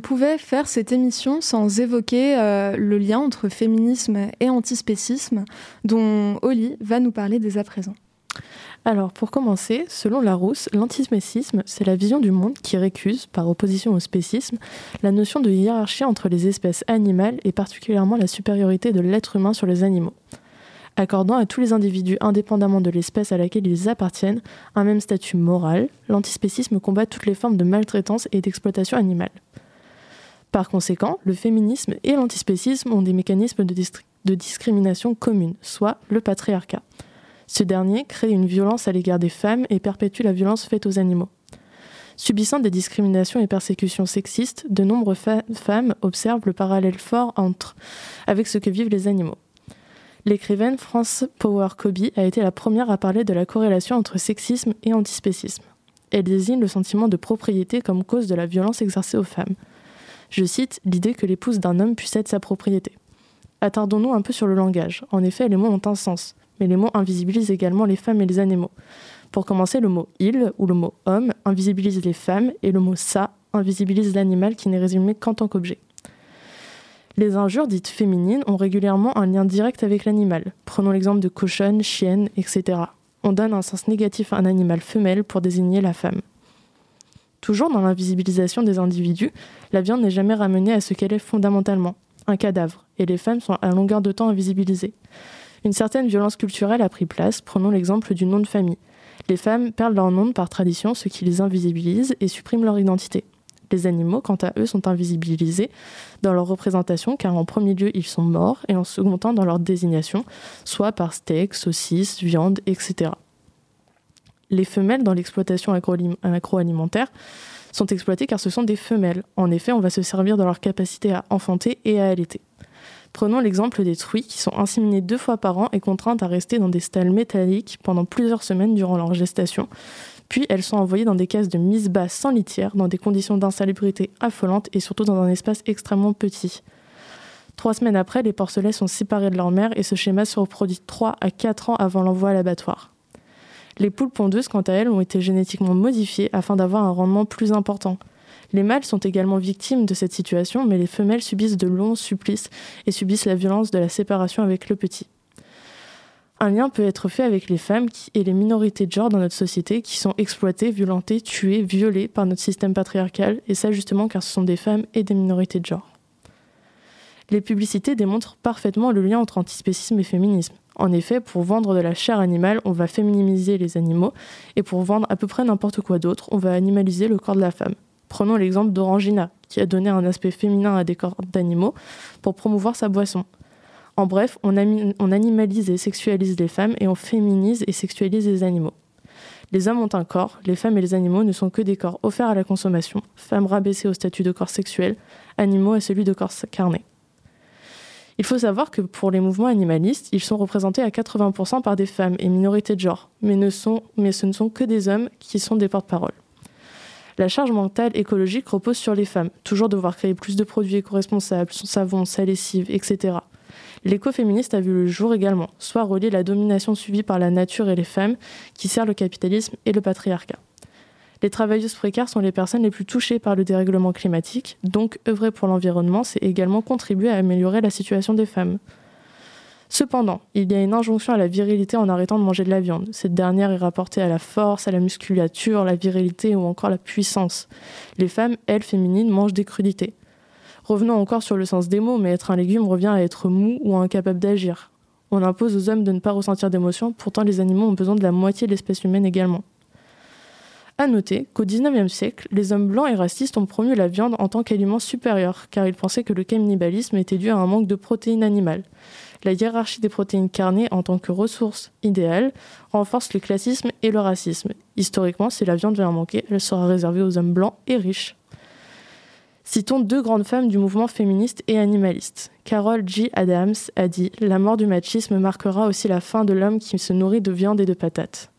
pouvait faire cette émission sans évoquer euh, le lien entre féminisme et antispécisme, dont Oli va nous parler dès à présent. Alors, pour commencer, selon Larousse, l'antispécisme, c'est la vision du monde qui récuse, par opposition au spécisme, la notion de hiérarchie entre les espèces animales et particulièrement la supériorité de l'être humain sur les animaux. Accordant à tous les individus, indépendamment de l'espèce à laquelle ils appartiennent, un même statut moral, l'antispécisme combat toutes les formes de maltraitance et d'exploitation animale. Par conséquent, le féminisme et l'antispécisme ont des mécanismes de, discrimination communes, soit le patriarcat. Ce dernier crée une violence à l'égard des femmes et perpétue la violence faite aux animaux. Subissant des discriminations et persécutions sexistes, de nombreuses femmes observent le parallèle fort entre avec ce que vivent les animaux. L'écrivaine France Power Kobe a été la première à parler de la corrélation entre sexisme et antispécisme. Elle désigne le sentiment de propriété comme cause de la violence exercée aux femmes. Je cite l'idée que l'épouse d'un homme puisse être sa propriété. Attardons-nous un peu sur le langage. En effet, les mots ont un sens, mais les mots invisibilisent également les femmes et les animaux. Pour commencer, le mot il ou le mot homme invisibilise les femmes et le mot ça invisibilise l'animal qui n'est résumé qu'en tant qu'objet. Les injures dites féminines ont régulièrement un lien direct avec l'animal. Prenons l'exemple de cochonne, chienne, etc. On donne un sens négatif à un animal femelle pour désigner la femme. Toujours dans l'invisibilisation des individus, la viande n'est jamais ramenée à ce qu'elle est fondamentalement, un cadavre, et les femmes sont à longueur de temps invisibilisées. Une certaine violence culturelle a pris place, prenons l'exemple du nom de famille. Les femmes perdent leur nom par tradition, ce qui les invisibilise et supprime leur identité. Les animaux, quant à eux, sont invisibilisés dans leur représentation, car en premier lieu, ils sont morts, et en second temps, dans leur désignation, soit par steak, saucisse, viande, etc. Les femelles dans l'exploitation agroalimentaire sont exploitées car ce sont des femelles. En effet, on va se servir de leur capacité à enfanter et à allaiter. Prenons l'exemple des truies qui sont inséminées deux fois par an et contraintes à rester dans des stalles métalliques pendant plusieurs semaines durant leur gestation, puis elles sont envoyées dans des cases de mise basse sans litière, dans des conditions d'insalubrité affolantes et surtout dans un espace extrêmement petit. Trois semaines après, les porcelets sont séparés de leur mère et ce schéma se reproduit 3 à 4 ans avant l'envoi à l'abattoir. Les poules pondeuses, quant à elles, ont été génétiquement modifiées afin d'avoir un rendement plus important. Les mâles sont également victimes de cette situation, mais les femelles subissent de longs supplices et subissent la violence de la séparation avec le petit un lien peut être fait avec les femmes et les minorités de genre dans notre société qui sont exploitées, violentées, tuées, violées par notre système patriarcal, et ça justement car ce sont des femmes et des minorités de genre. Les publicités démontrent parfaitement le lien entre antispécisme et féminisme. En effet, pour vendre de la chair animale, on va fémininiser les animaux, et pour vendre à peu près n'importe quoi d'autre, on va animaliser le corps de la femme. Prenons l'exemple d'Orangina, qui a donné un aspect féminin à des corps d'animaux pour promouvoir sa boisson. En bref, on, animalise et sexualise les femmes et on féminise et sexualise les animaux. Les hommes ont un corps, les femmes et les animaux ne sont que des corps offerts à la consommation, femmes rabaissées au statut de corps sexuel, animaux à celui de corps carné. Il faut savoir que pour les mouvements animalistes, ils sont représentés à 80% par des femmes et minorités de genre, mais, ce ne sont que des hommes qui sont des porte-parole. La charge mentale écologique repose sur les femmes, toujours devoir créer plus de produits éco-responsables, son savon, sa lessive, etc. L'écoféministe a vu le jour également, soit relier la domination subie par la nature et les femmes, qui sert le capitalisme et le patriarcat. Les travailleuses précaires sont les personnes les plus touchées par le dérèglement climatique, donc œuvrer pour l'environnement, c'est également contribuer à améliorer la situation des femmes. Cependant, il y a une injonction à la virilité en arrêtant de manger de la viande. Cette dernière est rapportée à la force, à la musculature, la virilité ou encore la puissance. Les femmes, elles, féminines, mangent des crudités. Revenons encore sur le sens des mots, mais être un légume revient à être mou ou incapable d'agir. On impose aux hommes de ne pas ressentir d'émotions, pourtant les animaux ont besoin de la moitié de l'espèce humaine également. À noter qu'au XIXe siècle, les hommes blancs et racistes ont promu la viande en tant qu'aliment supérieur, car ils pensaient que le cannibalisme était dû à un manque de protéines animales. La hiérarchie des protéines carnées en tant que ressource idéale renforce le classisme et le racisme. Historiquement, si la viande vient à manquer, elle sera réservée aux hommes blancs et riches. Citons deux grandes femmes du mouvement féministe et animaliste. Carol G. Adams a dit La mort du machisme marquera aussi la fin de l'homme qui se nourrit de viande et de patates.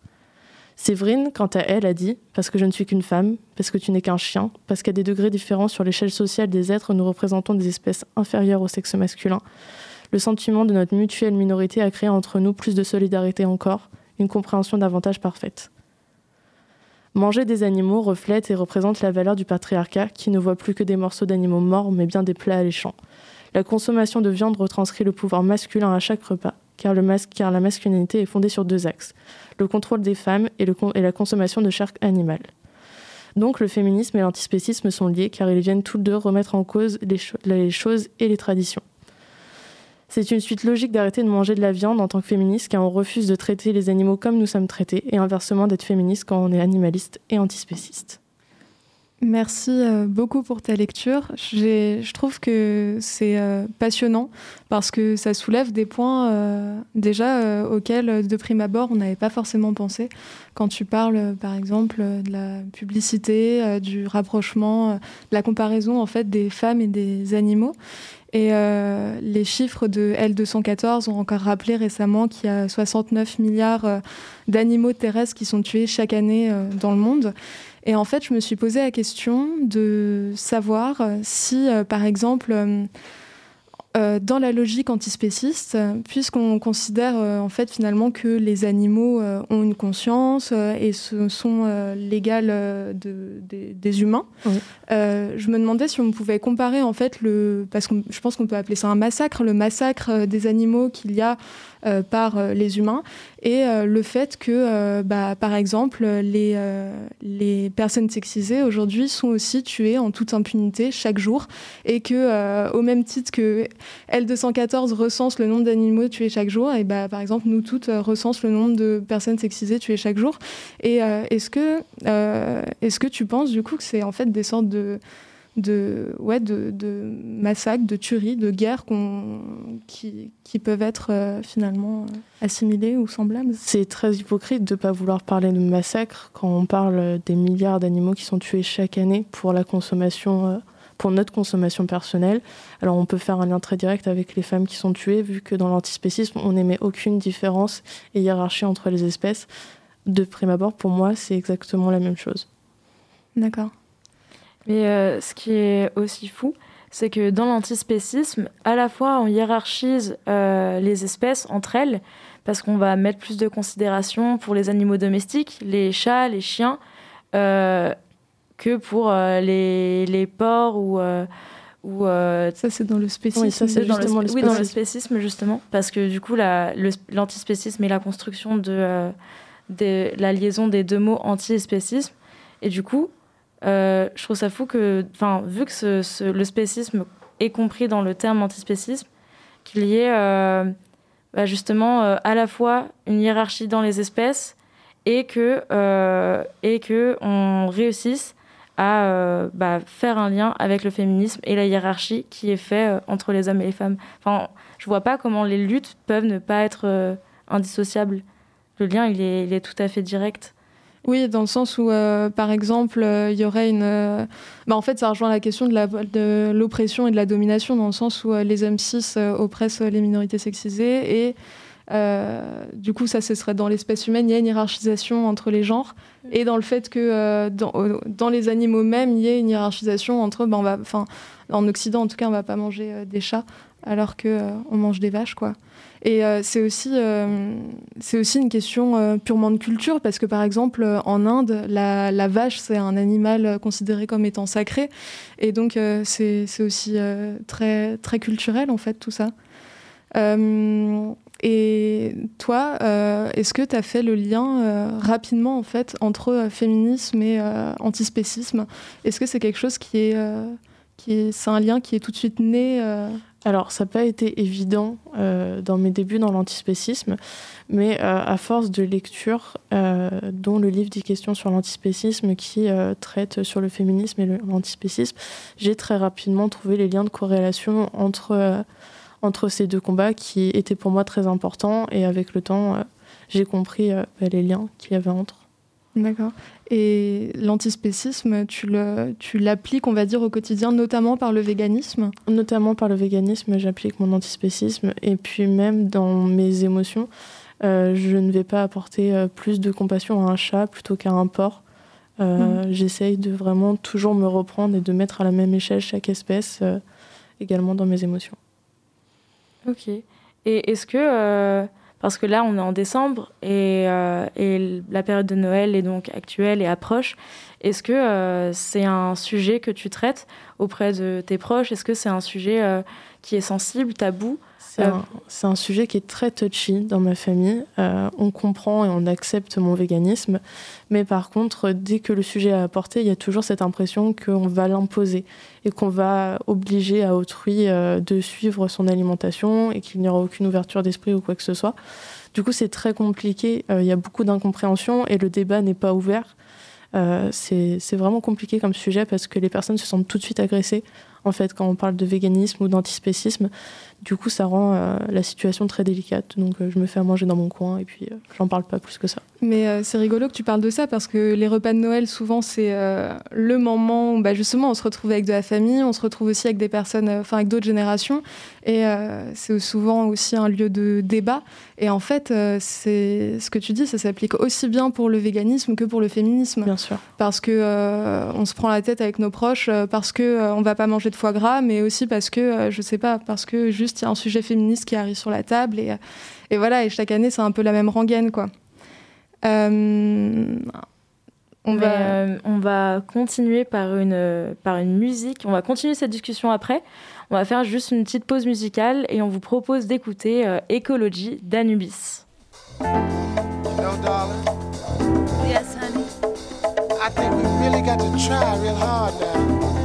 Séverine, quant à elle, a dit Parce que je ne suis qu'une femme, parce que tu n'es qu'un chien, parce qu'à des degrés différents sur l'échelle sociale des êtres, nous représentons des espèces inférieures au sexe masculin. Le sentiment de notre mutuelle minorité a créé entre nous plus de solidarité encore, une compréhension davantage parfaite. Manger des animaux reflète et représente la valeur du patriarcat qui ne voit plus que des morceaux d'animaux morts mais bien des plats alléchants. La consommation de viande retranscrit le pouvoir masculin à chaque repas, car, la masculinité est fondée sur deux axes, le contrôle des femmes et, la consommation de chair animale. Donc le féminisme et l'antispécisme sont liés car ils viennent tous deux remettre en cause les choses et les traditions. C'est une suite logique d'arrêter de manger de la viande en tant que féministe car on refuse de traiter les animaux comme nous sommes traités et inversement d'être féministe quand on est animaliste et antispéciste. Merci euh, beaucoup pour ta lecture. Je trouve que c'est euh, passionnant parce que ça soulève des points euh, déjà auxquels, de prime abord, on n'avait pas forcément pensé. Quand tu parles, par exemple, de la publicité, du rapprochement, de la comparaison en fait des femmes et des animaux. Et les chiffres de L214 ont encore rappelé récemment qu'il y a 69 milliards d'animaux terrestres qui sont tués chaque année dans le monde. Et en fait, je me suis posé la question de savoir euh, si, euh, par exemple, euh, dans la logique antispéciste, puisqu'on considère en fait finalement que les animaux ont une conscience et ce sont l'égal de- des, humains, Oui. euh, je me demandais si on pouvait comparer en fait le, parce que je pense qu'on peut appeler ça un massacre, le massacre des animaux qu'il y a euh, par euh, les humains et euh, le fait que, bah, par exemple, les, les personnes sexisées aujourd'hui sont aussi tuées en toute impunité chaque jour et que, au même titre que L214 recense le nombre d'animaux tués chaque jour, et bah, par exemple, nous toutes recense le nombre de personnes sexisées tuées chaque jour. Et est-ce que, est-ce que tu penses du coup que c'est en fait des sortes de de, ouais, de, de massacres, de tueries, de guerres qui, qui peuvent être euh, finalement euh, assimilées ou semblables. C'est très hypocrite de ne pas vouloir parler de massacre quand on parle des milliards d'animaux qui sont tués chaque année pour la consommation, euh, pour notre consommation personnelle. Alors on peut faire un lien très direct avec les femmes qui sont tuées, vu que dans l'antispécisme, on n'émet aucune différence et hiérarchie entre les espèces. De prime abord, pour moi, c'est exactement la même chose. D'accord. Mais euh, ce qui est aussi fou, c'est que dans l'antispécisme, à la fois on hiérarchise euh, les espèces entre elles, parce qu'on va mettre plus de considération pour les animaux domestiques, les chats, les chiens, euh, que pour les, les porcs ou... ou Ça, c'est dans le spécisme. Oui, ça, c'est dans le, justement le oui, dans le spécisme. justement, parce que du coup, la- l'antispécisme est la construction de, de la liaison des deux mots anti et spécisme. Et du coup, euh, je trouve ça fou que, enfin, vu que le spécisme est compris dans le terme antispécisme, qu'il y ait euh, bah, justement euh, à la fois une hiérarchie dans les espèces et que, et que on réussisse à bah, faire un lien avec le féminisme et la hiérarchie qui est fait euh, entre les hommes et les femmes. Enfin, je vois pas comment les luttes peuvent ne pas être indissociables. Le lien, il est tout à fait direct. Oui, dans le sens où, euh, par exemple, euh, il y aurait une. euh, bah, en fait, ça rejoint la question de l'oppression et de la domination, dans le sens où les hommes cis oppressent les minorités sexisées et. du coup, ça, ce serait dans l'espèce humaine, il y a une hiérarchisation entre les genres, et dans le fait que dans, les animaux même, il y ait une hiérarchisation entre, bah, on va, en Occident, en tout cas, on va pas manger des chats, alors que euh, on mange des vaches, quoi. Et euh, c'est aussi, euh, c'est aussi une question purement de culture, parce que par exemple, en Inde, la, vache, c'est un animal considéré comme étant sacré. Et donc, c'est aussi très, très culturel, en fait, tout ça. Et toi, est-ce que tu as fait le lien rapidement, en fait, entre féminisme et antispécisme? Est-ce que c'est quelque chose qui est. qui est c'est un lien qui est tout de suite né Alors, ça n'a pas été évident euh, dans mes débuts dans l'antispécisme, mais euh, à force de lecture, euh, dont le livre dit questions sur l'antispécisme qui traite sur le féminisme et l'antispécisme, j'ai très rapidement trouvé les liens de corrélation entre, entre ces deux combats qui étaient pour moi très importants, et avec le temps, j'ai compris bah, les liens qu'il y avait entre. D'accord. Et l'antispécisme, tu le, tu l'appliques, on va dire, au quotidien, notamment par le véganisme? Notamment par le véganisme, j'applique mon antispécisme et puis même dans mes émotions, euh, je ne vais pas apporter euh, plus de compassion à un chat plutôt qu'à un porc. Euh, J'essaye de vraiment toujours me reprendre et de mettre à la même échelle chaque espèce, euh, également dans mes émotions. Ok. Et est-ce que. Parce que là, on est en décembre et, euh, et la période de Noël est donc actuelle et approche. Est-ce que euh, c'est un sujet que tu traites auprès de tes proches? Est-ce que c'est un sujet euh, qui est sensible, tabou? C'est un, sujet qui est très touchy dans ma famille. Euh, on comprend et on accepte mon véganisme. Mais par contre, dès que le sujet est apporté, il y a toujours cette impression qu'on va l'imposer et qu'on va obliger à autrui euh, de suivre son alimentation et qu'il n'y aura aucune ouverture d'esprit ou quoi que ce soit. Du coup, c'est très compliqué. Euh, Il y a beaucoup d'incompréhension et le débat n'est pas ouvert. C'est c'est vraiment compliqué comme sujet parce que les personnes se sentent tout de suite agressées en fait quand on parle de véganisme ou d'antispécisme. Du coup, ça rend euh, la situation très délicate. Donc, euh, je me fais à manger dans mon coin et puis euh, j'en parle pas plus que ça. Mais c'est rigolo que tu parles de ça parce que les repas de Noël, souvent, c'est le moment où bah, justement on se retrouve avec de la famille, on se retrouve aussi avec des personnes, enfin avec d'autres générations. Et c'est souvent aussi un lieu de débat. Et en fait, c'est ce que tu dis, ça s'applique aussi bien pour le véganisme que pour le féminisme. Bien sûr. Parce que on se prend la tête avec nos proches, parce que on va pas manger de foie gras, mais aussi parce que, je sais pas, parce que juste il y a un sujet féministe qui arrive sur la table. Et, euh, et voilà, et chaque année, c'est un peu la même rengaine, quoi. Euh, on Mais, va... euh, on va continuer par une, par une musique. On va continuer cette discussion après. On va faire juste une petite pause musicale et on vous propose d'écouter euh, Ecology d'Anubis. You know, darling, Yes, honey. I think we really got to try real hard now.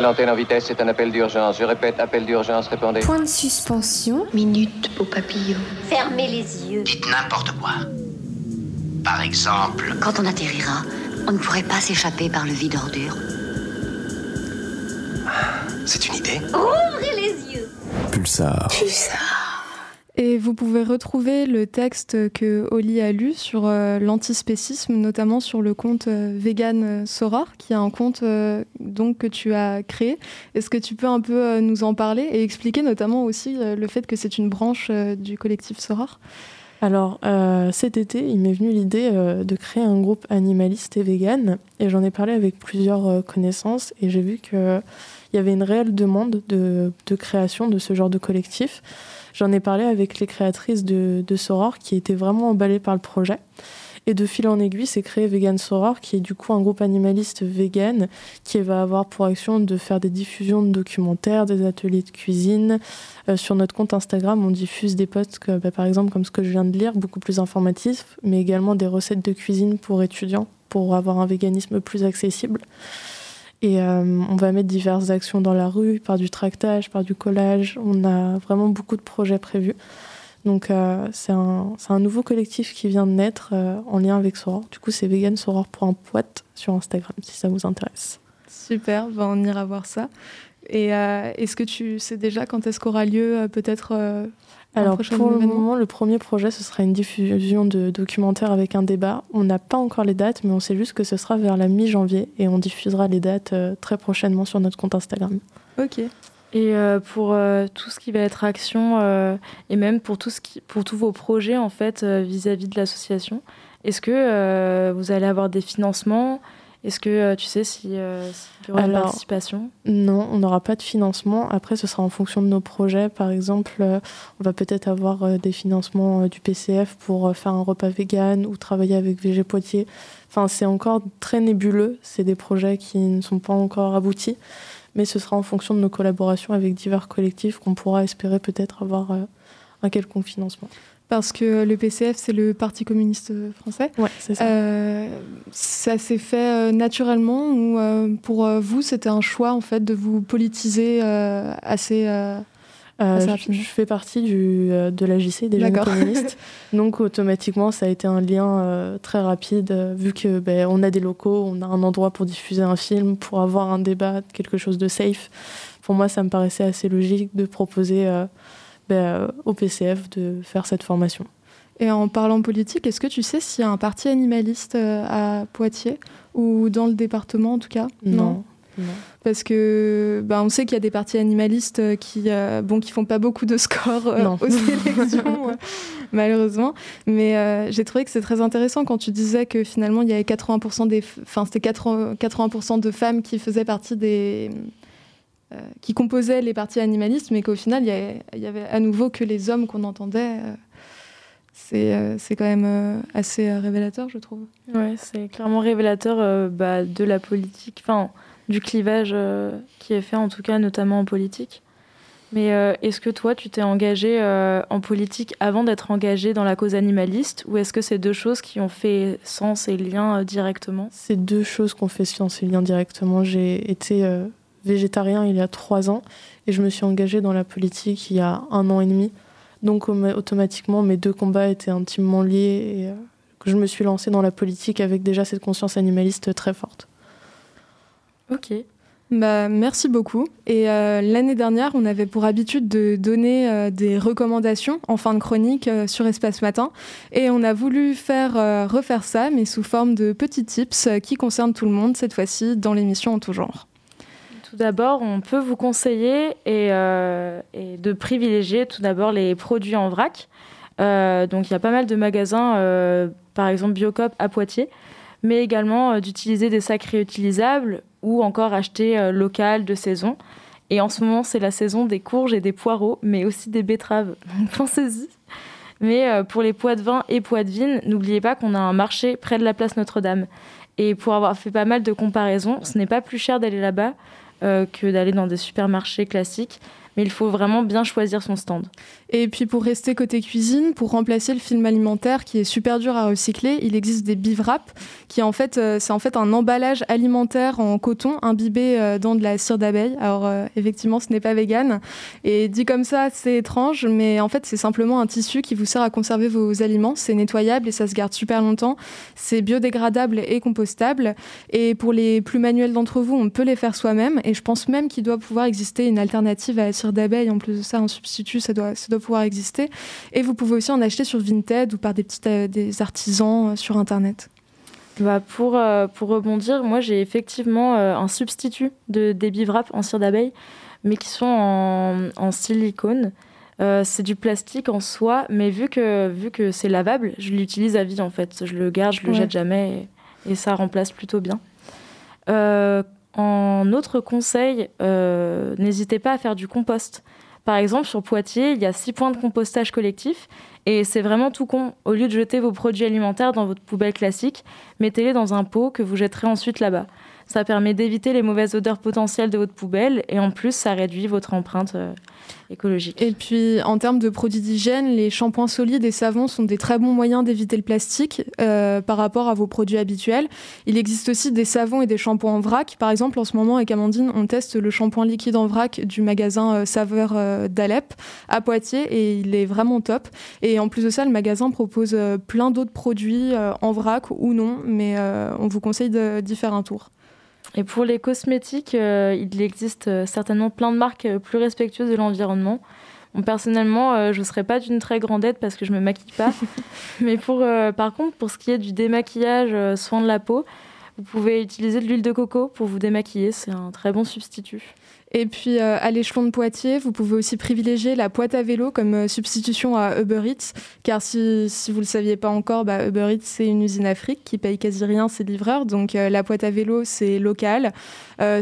L'antenne en vitesse, c'est un appel d'urgence. Je répète, appel d'urgence, répondez. Point de suspension. Minute, beau papillon. Fermez les yeux. Dites n'importe quoi. Par exemple, Quand on atterrira, on ne pourrait pas s'échapper par le vide ordure. c'est une idée. Ouvrez les yeux. Pulsar. Et vous pouvez retrouver le texte que Oli a lu sur euh, l'antispécisme, notamment sur le compte euh, Vegan euh, Soror, qui est un compte euh, donc que tu as créé. Est-ce que tu peux un peu nous en parler et expliquer notamment aussi le fait que c'est une branche du collectif Soror Alors, cet été, il m'est venu l'idée de créer un groupe animaliste et vegan. Et j'en ai parlé avec plusieurs connaissances. Et j'ai vu qu'il y avait une réelle demande de, création de ce genre de collectif. J'en ai parlé avec les créatrices de, de Soror qui étaient vraiment emballées par le projet. Et de fil en aiguille, s'est créé Vegan Soror, qui est du coup un groupe animaliste vegan qui va avoir pour action de faire des diffusions de documentaires, des ateliers de cuisine. Euh, sur notre compte Instagram, on diffuse des posts, bah, par exemple, comme ce que je viens de lire, beaucoup plus informatifs, mais également des recettes de cuisine pour étudiants, pour avoir un véganisme plus accessible. Et euh, on va mettre diverses actions dans la rue, par du tractage, par du collage. On a vraiment beaucoup de projets prévus. Donc euh, c'est un, un nouveau collectif qui vient de naître euh, en lien avec Soror. Du coup, c'est vegansoror.poite sur Instagram si ça vous intéresse. Super, ben, on ira voir ça. Et est-ce que tu sais déjà quand est-ce qu'aura lieu peut-être Alors pour le moment, le premier projet, ce sera une diffusion de documentaires avec un débat. On n'a pas encore les dates, mais on sait juste que ce sera vers la mi-janvier et on diffusera les dates euh, très prochainement sur notre compte Instagram. Ok. Et euh, pour euh, tout ce qui va être action euh, et même pour, tout ce qui, pour tous vos projets en fait euh, vis-à-vis de l'association, est-ce que euh, vous allez avoir des financements Est-ce que euh, tu sais si, euh, s'il y aura une participation? Non, on n'aura pas de financement. Après, ce sera en fonction de nos projets. Par exemple, euh, on va peut-être avoir euh, des financements euh, du PCF pour euh, faire un repas vegan ou travailler avec VG Poitiers. Enfin, c'est encore très nébuleux. C'est des projets qui ne sont pas encore aboutis. Mais ce sera en fonction de nos collaborations avec divers collectifs qu'on pourra espérer peut-être avoir euh, un quelconque financement. Parce que le PCF, c'est le Parti communiste français. Ouais, c'est ça. Euh, ça s'est fait euh, naturellement ou euh, pour euh, vous, c'était un choix en fait de vous politiser euh, assez. euh, Euh, assez je, fais partie du, euh, de l'AJC, des jeunes communistes. Donc automatiquement, ça a été un lien euh, très rapide, euh, vu que ben, on a des locaux, on a un endroit pour diffuser un film, pour avoir un débat, quelque chose de safe. Pour moi, ça me paraissait assez logique de proposer au PCF de faire cette formation. Et en parlant politique, est-ce que tu sais s'il y a un parti animaliste euh, à Poitiers ou dans le département en tout cas? Non. Non. Parce que ben, on sait qu'il y a des partis animalistes euh, qui euh, bon qui font pas beaucoup de scores euh, aux élections euh, malheureusement. Mais euh, j'ai trouvé que c'est très intéressant quand tu disais que finalement il y avait 80% des enfin c'était 80 80% de femmes qui faisaient partie des qui composaient les partis animalistes, mais qu'au final il y, avait, il y avait à nouveau que les hommes qu'on entendait. euh, c'est euh, c'est quand même euh, assez euh, révélateur, je trouve. Ouais, c'est clairement révélateur euh, bah, de la politique, enfin du clivage euh, qui est fait en tout cas notamment en politique. Mais euh, est-ce que toi tu t'es engagé euh, en politique avant d'être engagé dans la cause animaliste ou est-ce que c'est deux choses qui ont fait sens et lien euh, directement? C'est deux choses qu'on fait science et lien directement. J'ai été euh, végétarien il y a trois ans et je me suis engagée dans la politique il y a un an et demi. Donc au- automatiquement, mes deux combats étaient intimement liés et euh, je me suis lancée dans la politique avec déjà cette conscience animaliste très forte. Ok. Bah, merci beaucoup. Et euh, l'année dernière, on avait pour habitude de donner euh, des recommandations en fin de chronique sur Espace Matin. Et on a voulu faire refaire ça, mais sous forme de petits tips qui concernent tout le monde, cette fois-ci dans l'émission en tout genre. Tout d'abord, on peut vous conseiller euh, et de privilégier tout d'abord les produits en vrac. Euh, donc il y a pas mal de magasins, euh, par exemple Biocop à Poitiers, mais également d'utiliser des sacs réutilisables ou encore acheter local de saison. Et en ce moment, c'est la saison des courges et des poireaux, mais aussi des betteraves. Pensez-y. Mais pour les pois de vin et pois de vigne, n'oubliez pas qu'on a un marché près de la place Notre-Dame. Et pour avoir fait pas mal de comparaisons, ce n'est pas plus cher d'aller là-bas que d'aller dans des supermarchés classiques. Mais il faut vraiment bien choisir son stand. Et puis pour rester côté cuisine, pour remplacer le film alimentaire qui est super dur à recycler, il existe des bivraps qui en fait euh, c'est en fait un emballage alimentaire en coton imbibé euh, dans de la cire d'abeille. Alors euh, effectivement, ce n'est pas vegan et dit comme ça, c'est étrange, mais en fait, c'est simplement un tissu qui vous sert à conserver vos aliments, c'est nettoyable et ça se garde super longtemps. C'est biodégradable et compostable et pour les plus manuels d'entre vous, on peut les faire soi-même et je pense même qu'il doit pouvoir exister une alternative à la cire d'abeille en plus de ça, un substitut, ça doit ça doit pouvoir exister. Et vous pouvez aussi en acheter sur Vinted ou par des petits euh, des artisans euh, sur Internet. Bah pour, euh, pour rebondir, moi j'ai effectivement euh, un substitut de, des bivraps en cire d'abeille, mais qui sont en, en silicone. Euh, c'est du plastique en soi, mais vu que, vu que c'est lavable, je l'utilise à vie en fait. Je le garde, je le Ouais. jette jamais et, et ça remplace plutôt bien. En autre conseil, euh, n'hésitez pas à faire du compost. Par exemple, sur Poitiers, il y a six points de compostage collectif et c'est vraiment tout con. Au lieu de jeter vos produits alimentaires dans votre poubelle classique, mettez-les dans un pot que vous jetterez ensuite là-bas. Ça permet d'éviter les mauvaises odeurs potentielles de votre poubelle et en plus, ça réduit votre empreinte euh, écologique. Et puis, en termes de produits d'hygiène, les shampoings solides et savons sont des très bons moyens d'éviter le plastique euh, par rapport à vos produits habituels. Il existe aussi des savons et des shampoings en vrac. Par exemple, en ce moment, avec Amandine, on teste le shampoing liquide en vrac du magasin euh, Saveur euh, d'Alep à Poitiers et il est vraiment top. Et en plus de ça, le magasin propose plein d'autres produits en vrac ou non, mais on vous conseille d'y faire un tour. Et pour les cosmétiques, euh, il existe euh, certainement plein de marques euh, plus respectueuses de l'environnement. Bon, personnellement, euh, je ne serais pas d'une très grande aide parce que je me maquille pas. Mais pour, euh, par contre, pour ce qui est du démaquillage, euh, soin de la peau, vous pouvez utiliser de l'huile de coco pour vous démaquiller. C'est un très bon substitut. Et puis euh, à l'échelon de Poitiers, vous pouvez aussi privilégier la boîte à vélo comme euh, substitution à Uber Eats, car si, si vous ne le saviez pas encore, bah, Uber Eats c'est une usine Afrique qui paye quasi rien ses livreurs, donc euh, la boîte à vélo c'est local.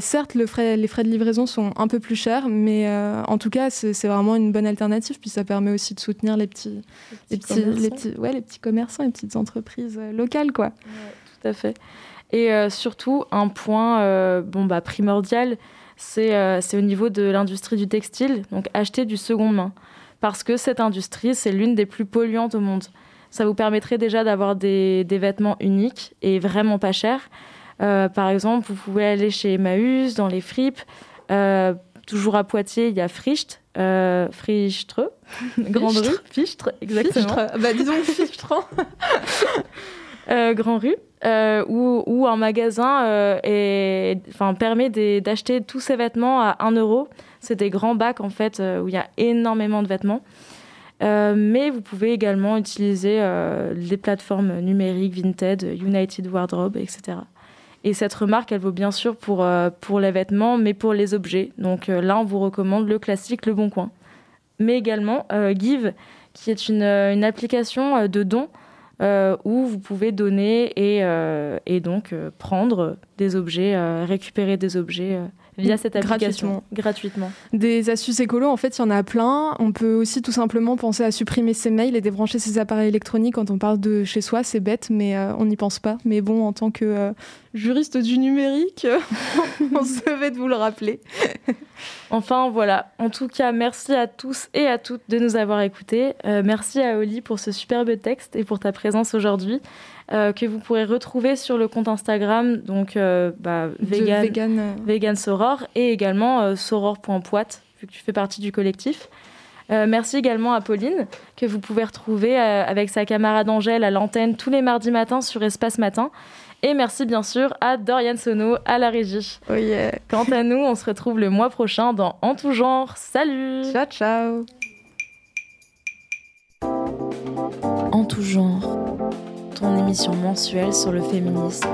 Certes, le frais, les frais de livraison sont un peu plus chers, mais en tout cas c'est vraiment une bonne alternative, puis ça permet aussi de soutenir les petits, les petits, commerçants. les petits, ouais, les petits commerçants, les petites entreprises locales quoi. Tout à fait. Et surtout, un point bon, bah, primordial, c'est euh, c'est au niveau de l'industrie du textile, donc acheter du seconde main. Parce que cette industrie, c'est l'une des plus polluantes au monde. Ça vous permettrait déjà d'avoir des, des vêtements uniques et vraiment pas chers. Euh, par exemple, vous pouvez aller chez Emmaüs, dans les fripes. Euh, toujours à Poitiers, il y a Fricht, euh, Frichtre, Grande. Rue, Fichtre, exactement. Fichtre. Bah dis donc Fichtre. euh, Grand Rue, euh, où, un magasin euh, permet d'acheter tous ses vêtements à 1 euro. C'est des grands bacs en fait où il y a énormément de vêtements. Mais vous pouvez également utiliser les plateformes numériques Vinted, United Wardrobe, etc. Et cette remarque, elle vaut bien sûr pour, les vêtements, mais pour les objets. Donc là, on vous recommande le classique Le Bon Coin. Mais également Give, qui est une, une application de dons euh, où vous pouvez donner et, euh, donc euh, prendre des objets, récupérer des objets via cette application gratuitement. Des astuces écolo, en fait, il y en a plein. On peut aussi tout simplement penser à supprimer ses mails et débrancher ses appareils électroniques quand on parle de chez soi. C'est bête, mais euh, on n'y pense pas. Mais bon, en tant que euh, juriste du numérique, on se devait de vous le rappeler. Enfin voilà, en tout cas merci à tous et à toutes de nous avoir écoutés. Euh, merci à Oli pour ce superbe texte et pour ta présence aujourd'hui euh, que vous pourrez retrouver sur le compte Instagram donc euh, bah, vegan, vegan, euh, vegan Soror et également euh, soror.poite vu que tu fais partie du collectif. Euh, merci également à Pauline que vous pouvez retrouver euh, avec sa camarade Angèle à l'antenne tous les mardis matins sur Espace Matin. Et merci bien sûr à Dorian Sono à la régie. Oh yeah. Quant à nous, on se retrouve le mois prochain dans En tout genre. Salut Ciao, ciao En tout genre, ton émission mensuelle sur le féminisme.